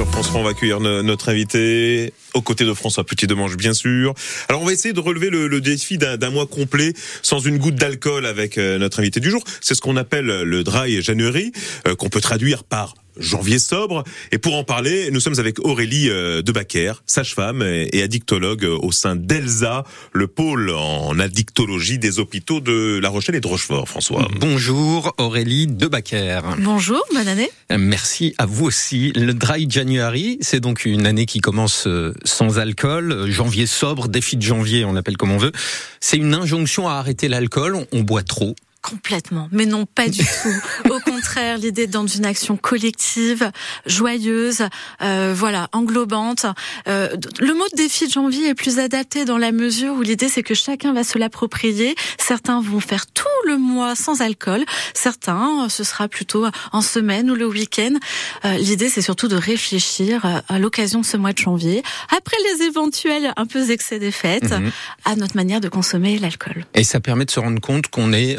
sur France 3, on va accueillir notre invité aux côtés de François Petit Demange, bien sûr. Alors, on va essayer de relever le, défi d'un mois complet sans une goutte d'alcool avec euh, notre invité du jour. C'est ce qu'on appelle le dry January, euh, qu'on peut traduire par janvier sobre. Et pour en parler, nous sommes avec Aurélie euh, Debacker, sage-femme et addictologue au sein d'ELSA, le pôle en addictologie des hôpitaux de La Rochelle et de Rochefort, François. Bonjour Aurélie Debacker. Bonjour, bonne année. Merci à vous aussi. Le Dry January, c'est donc une année qui commence euh, sans alcool. Janvier sobre, défi de janvier, on l'appelle comme on veut. C'est une injonction à arrêter l'alcool. On boit trop, Complètement, mais non pas du tout. Au contraire, l'idée dans une action collective, joyeuse, euh, voilà, englobante. Euh, le mot de défi de janvier est plus adapté dans la mesure où l'idée c'est que chacun va se l'approprier. Certains vont faire tout le mois sans alcool, certains ce sera plutôt en semaine ou le week-end. Euh, l'idée c'est surtout de réfléchir à l'occasion de ce mois de janvier, après les éventuels un peu excès des fêtes, mhm. à notre manière de consommer l'alcool. Et ça permet de se rendre compte qu'on est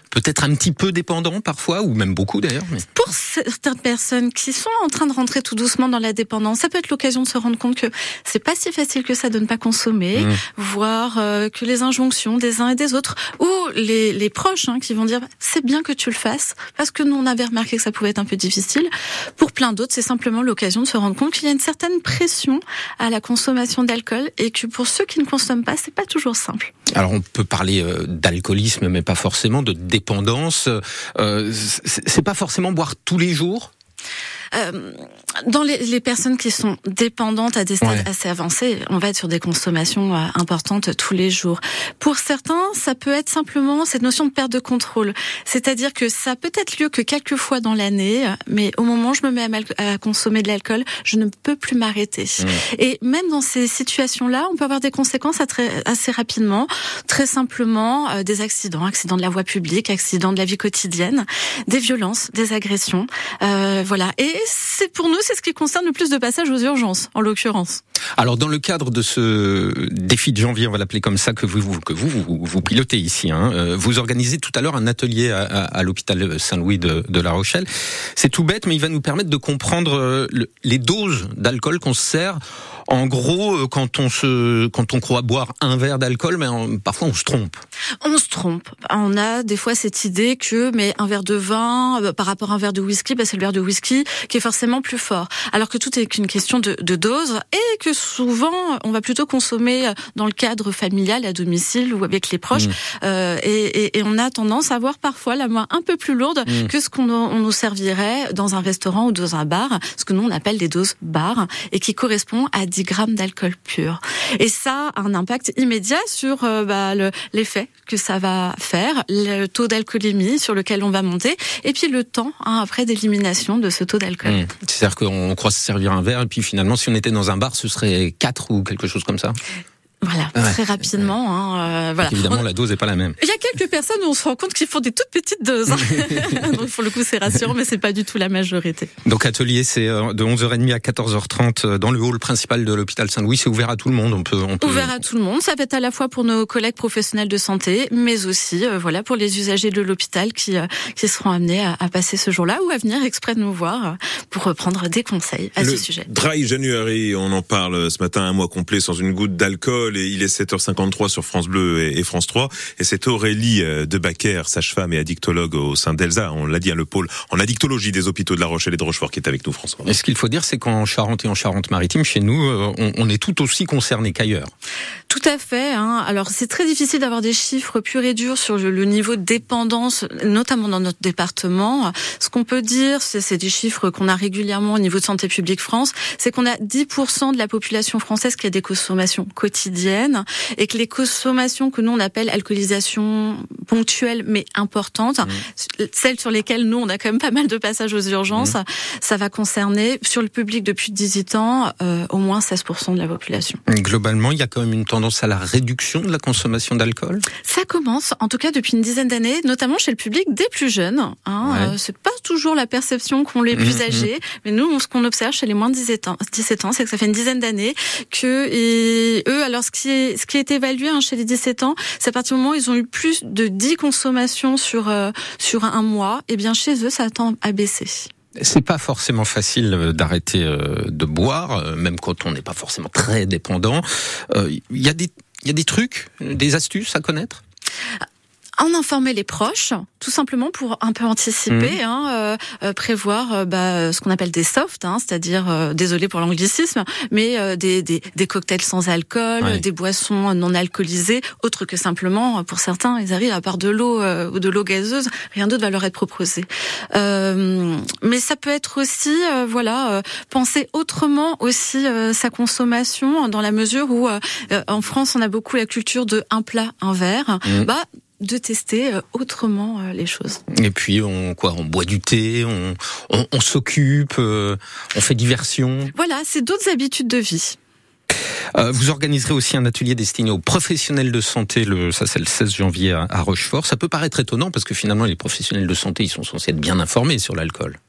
peut-être un petit peu dépendant parfois, ou même beaucoup d'ailleurs. Pour certaines personnes qui sont en train de rentrer tout doucement dans la dépendance, ça peut être l'occasion de se rendre compte que c'est pas si facile que ça de ne pas consommer, mmh. voir euh, que les injonctions des uns et des autres, ou les, les proches hein, qui vont dire c'est bien que tu le fasses, parce que nous on avait remarqué que ça pouvait être un peu difficile. Pour plein d'autres, c'est simplement l'occasion de se rendre compte qu'il y a une certaine pression à la consommation d'alcool et que pour ceux qui ne consomment pas, c'est pas toujours simple. Alors on peut parler euh, d'alcoolisme, mais pas forcément de dépendance. Euh, c'est pas forcément boire tous les jours? Euh, dans les, les, personnes qui sont dépendantes à des stades assez avancés, on va être sur des consommations euh, importantes tous les jours. Pour certains, ça peut être simplement cette notion de perte de contrôle. C'est-à-dire que ça peut être lieu que quelques fois dans l'année, mais au moment où je me mets à, à consommer de l'alcool, je ne peux plus m'arrêter. Mmh. Et même dans ces situations-là, on peut avoir des conséquences assez rapidement, très simplement euh, des accidents, accidents de la voie publique, accidents de la vie quotidienne, des violences, des agressions, euh, voilà. Et c'est pour nous, c'est ce qui concerne le plus de passages aux urgences, en l'occurrence. Alors, dans le cadre de ce défi de janvier, on va l'appeler comme ça, que vous, que vous, vous, pilotez ici, hein, euh, vous organisez tout à l'heure un atelier à, l'hôpital Saint-Louis de, de, La Rochelle. C'est tout bête, mais il va nous permettre de comprendre euh, les doses d'alcool qu'on se sert en gros, euh, quand on se, quand on croit boire un verre d'alcool, mais parfois on se trompe. On se trompe. On a des fois cette idée que, mais un verre de vin euh, par rapport à un verre de whisky, bah, c'est le verre de whisky qui est forcément plus fort. Alors que tout est qu'une question de, de, dose et que souvent on va plutôt consommer euh, dans le cadre familial, à domicile ou avec les proches. Mmh. Euh, et, et, on a tendance à avoir parfois la main un peu plus lourde mmh. que ce qu'on on nous servirait dans un restaurant ou dans un bar, ce que nous on appelle des doses bar et qui correspond à 10 grammes d'alcool pur. Et ça a un impact immédiat sur euh, bah, l'effet que ça va faire, le taux d'alcoolémie sur lequel on va monter, et puis le temps hein, après d'élimination de ce taux d'alcool. Mmh. C'est-à-dire qu'on croit se servir un verre, et puis finalement, si on était dans un bar, ce serait 4 ou quelque chose comme ça? Voilà, très rapidement. Hein, euh, voilà. Évidemment, la dose n'est pas la même. Il y a quelques personnes où on se rend compte qu'ils font des toutes petites doses. Hein. Donc, pour le coup, c'est rassurant, mais c'est pas du tout la majorité. Donc, atelier, c'est euh, de 11h30 à 14h30 euh, dans le hall principal de l'hôpital Saint-Louis. C'est ouvert à tout le monde. On peut, on peut... Ouvert à tout le monde. Ça va être à la fois pour nos collègues professionnels de santé, mais aussi, voilà, pour les usagers de l'hôpital qui, qui seront amenés à, à passer ce jour-là ou à venir exprès de nous voir pour reprendre des conseils à ce sujet. Dry January, on en parle ce matin, un mois complet sans une goutte d'alcool et il est 7h53 sur France Bleu et France 3 et c'est Aurélie euh, Debacker, sage-femme et addictologue au sein d'Elsa, on l'a dit, à hein, le pôle en addictologie des hôpitaux de La Rochelle et de Rochefort qui est avec nous François. Et ce qu'il faut dire c'est qu'en Charente et en Charente-Maritime, chez nous, euh, on, est tout aussi concerné qu'ailleurs. Tout à fait. Hein. Alors c'est très difficile d'avoir des chiffres purs et durs sur le niveau de dépendance, notamment dans notre département. Ce qu'on peut dire, c'est des chiffres qu'on a régulièrement au niveau de Santé publique France, c'est qu'on a 10% de la population française qui a des consommations quotidiennes et que les consommations que nous on appelle alcoolisation ponctuelle mais importante, mmh. celles sur lesquelles nous on a quand même pas mal de passages aux urgences, mmh. ça va concerner sur le public depuis 18 ans euh, au moins 16% de la population. Globalement, il y a quand même une tendance à la réduction de la consommation d'alcool? Ça commence, en tout cas depuis une dizaine d'années, notamment chez le public des plus jeunes. Hein, euh, c'est pas toujours la perception qu'ont les plus mmh, âgés, mais nous, ce qu'on observe chez les moins de 17 ans, 17 ans, c'est que ça fait une dizaine d'années que et eux, alors ce qui est évalué hein, chez les 17 ans, c'est à partir du moment où ils ont eu plus de 10 consommations sur, euh, sur un mois, et eh bien chez eux, ça tend à baisser. C'est pas forcément facile euh, d'arrêter euh, de boire, même quand on n'est pas forcément très dépendant. Y il y a des trucs, des astuces à connaître? En informer les proches, tout simplement pour un peu anticiper, mmh. hein, euh, euh, prévoir euh, bah, ce qu'on appelle des softs, hein, c'est-à-dire, désolé pour l'anglicisme, mais des, des, des, cocktails sans alcool, des boissons non alcoolisées, autres que simplement, pour certains, ils arrivent à part de l'eau ou de l'eau gazeuse, rien d'autre va leur être proposé. mais ça peut être aussi, voilà, penser autrement aussi sa consommation, dans la mesure où en France on a beaucoup la culture de un plat, un verre. Mmh. Bah de tester euh, autrement euh, les choses. Et puis on quoi On boit du thé, on, on, s'occupe, euh, on fait diversion. Voilà, c'est d'autres habitudes de vie. vous organiserez aussi un atelier destiné aux professionnels de santé, le, ça c'est le 16 janvier à Rochefort. Ça peut paraître étonnant parce que finalement les professionnels de santé ils sont censés être bien informés sur l'alcool.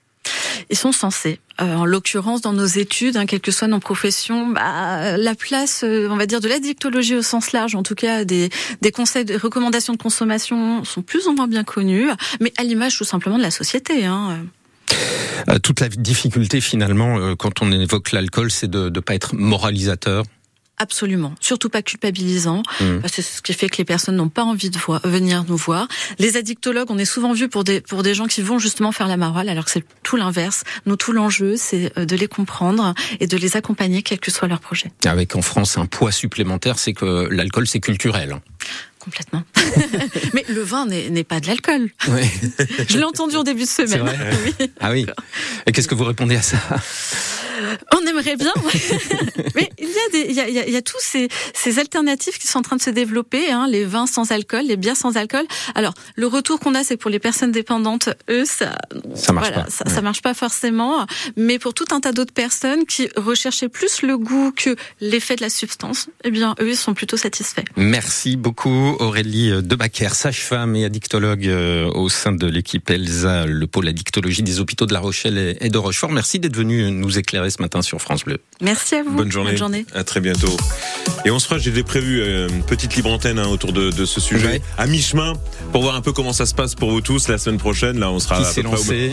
Ils sont censés. Euh, en l'occurrence, dans nos études, hein, quelle que soit nos professions, bah, la place, euh, on va dire, de l'addictologie au sens large, en tout cas des, des conseils, des recommandations de consommation sont plus ou moins bien connus, mais à l'image tout simplement de la société. Hein. Euh, toute la difficulté finalement, quand on évoque l'alcool, c'est de ne pas être moralisateur, Absolument, surtout pas culpabilisant, mmh. parce que c'est ce qui fait que les personnes n'ont pas envie de venir nous voir. Les addictologues, on est souvent vus pour des pour des gens qui vont justement faire la morale, alors que c'est tout l'inverse. Nous, tout l'enjeu, c'est euh, de les comprendre et de les accompagner, quel que soit leur projet. Avec en France un poids supplémentaire, c'est que l'alcool c'est culturel. Complètement. Mais le vin n'est pas de l'alcool. Oui. Je l'ai entendu en début de semaine. Oui. Ah oui. Et qu'est-ce que vous répondez à ça? On aimerait bien, mais il y a des, il y a, il y a tous ces, ces alternatives qui sont en train de se développer, hein, les vins sans alcool, les bières sans alcool. Alors le retour qu'on a, c'est pour les personnes dépendantes, eux, ça, ça marche pas. Ça, ça, marche pas forcément. Mais pour tout un tas d'autres personnes qui recherchaient plus le goût que l'effet de la substance, eh bien eux, ils sont plutôt satisfaits. Merci beaucoup Aurélie Debacker, sage-femme et addictologue euh, au sein de l'équipe Elsa, le pôle addictologie des hôpitaux de La Rochelle et de Rochefort. Merci d'être venu nous éclairer ce matin sur France Bleu. Merci à vous. Bonne journée. Bonne journée. À très bientôt. Et on se fera, j'ai prévu euh, une petite libre antenne hein, autour de, de, ce sujet, à mi-chemin, pour voir un peu comment ça se passe pour vous tous la semaine prochaine. Là, on sera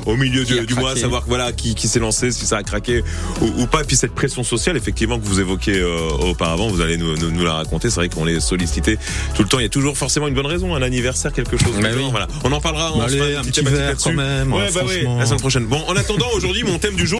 au, milieu du, du mois, savoir voilà qui, qui s'est lancé, si ça a craqué ou, pas. Et puis cette pression sociale, effectivement, que vous évoquiez euh, auparavant, vous allez nous, nous, la raconter. C'est vrai qu'on est sollicité tout le temps. Il y a toujours forcément une bonne raison, un anniversaire, quelque chose. Bah oui. Voilà. On en parlera. On allez, un petit verre quand même. Ouais, bah oui, la semaine prochaine. Bon, en attendant, aujourd'hui, mon thème du jour.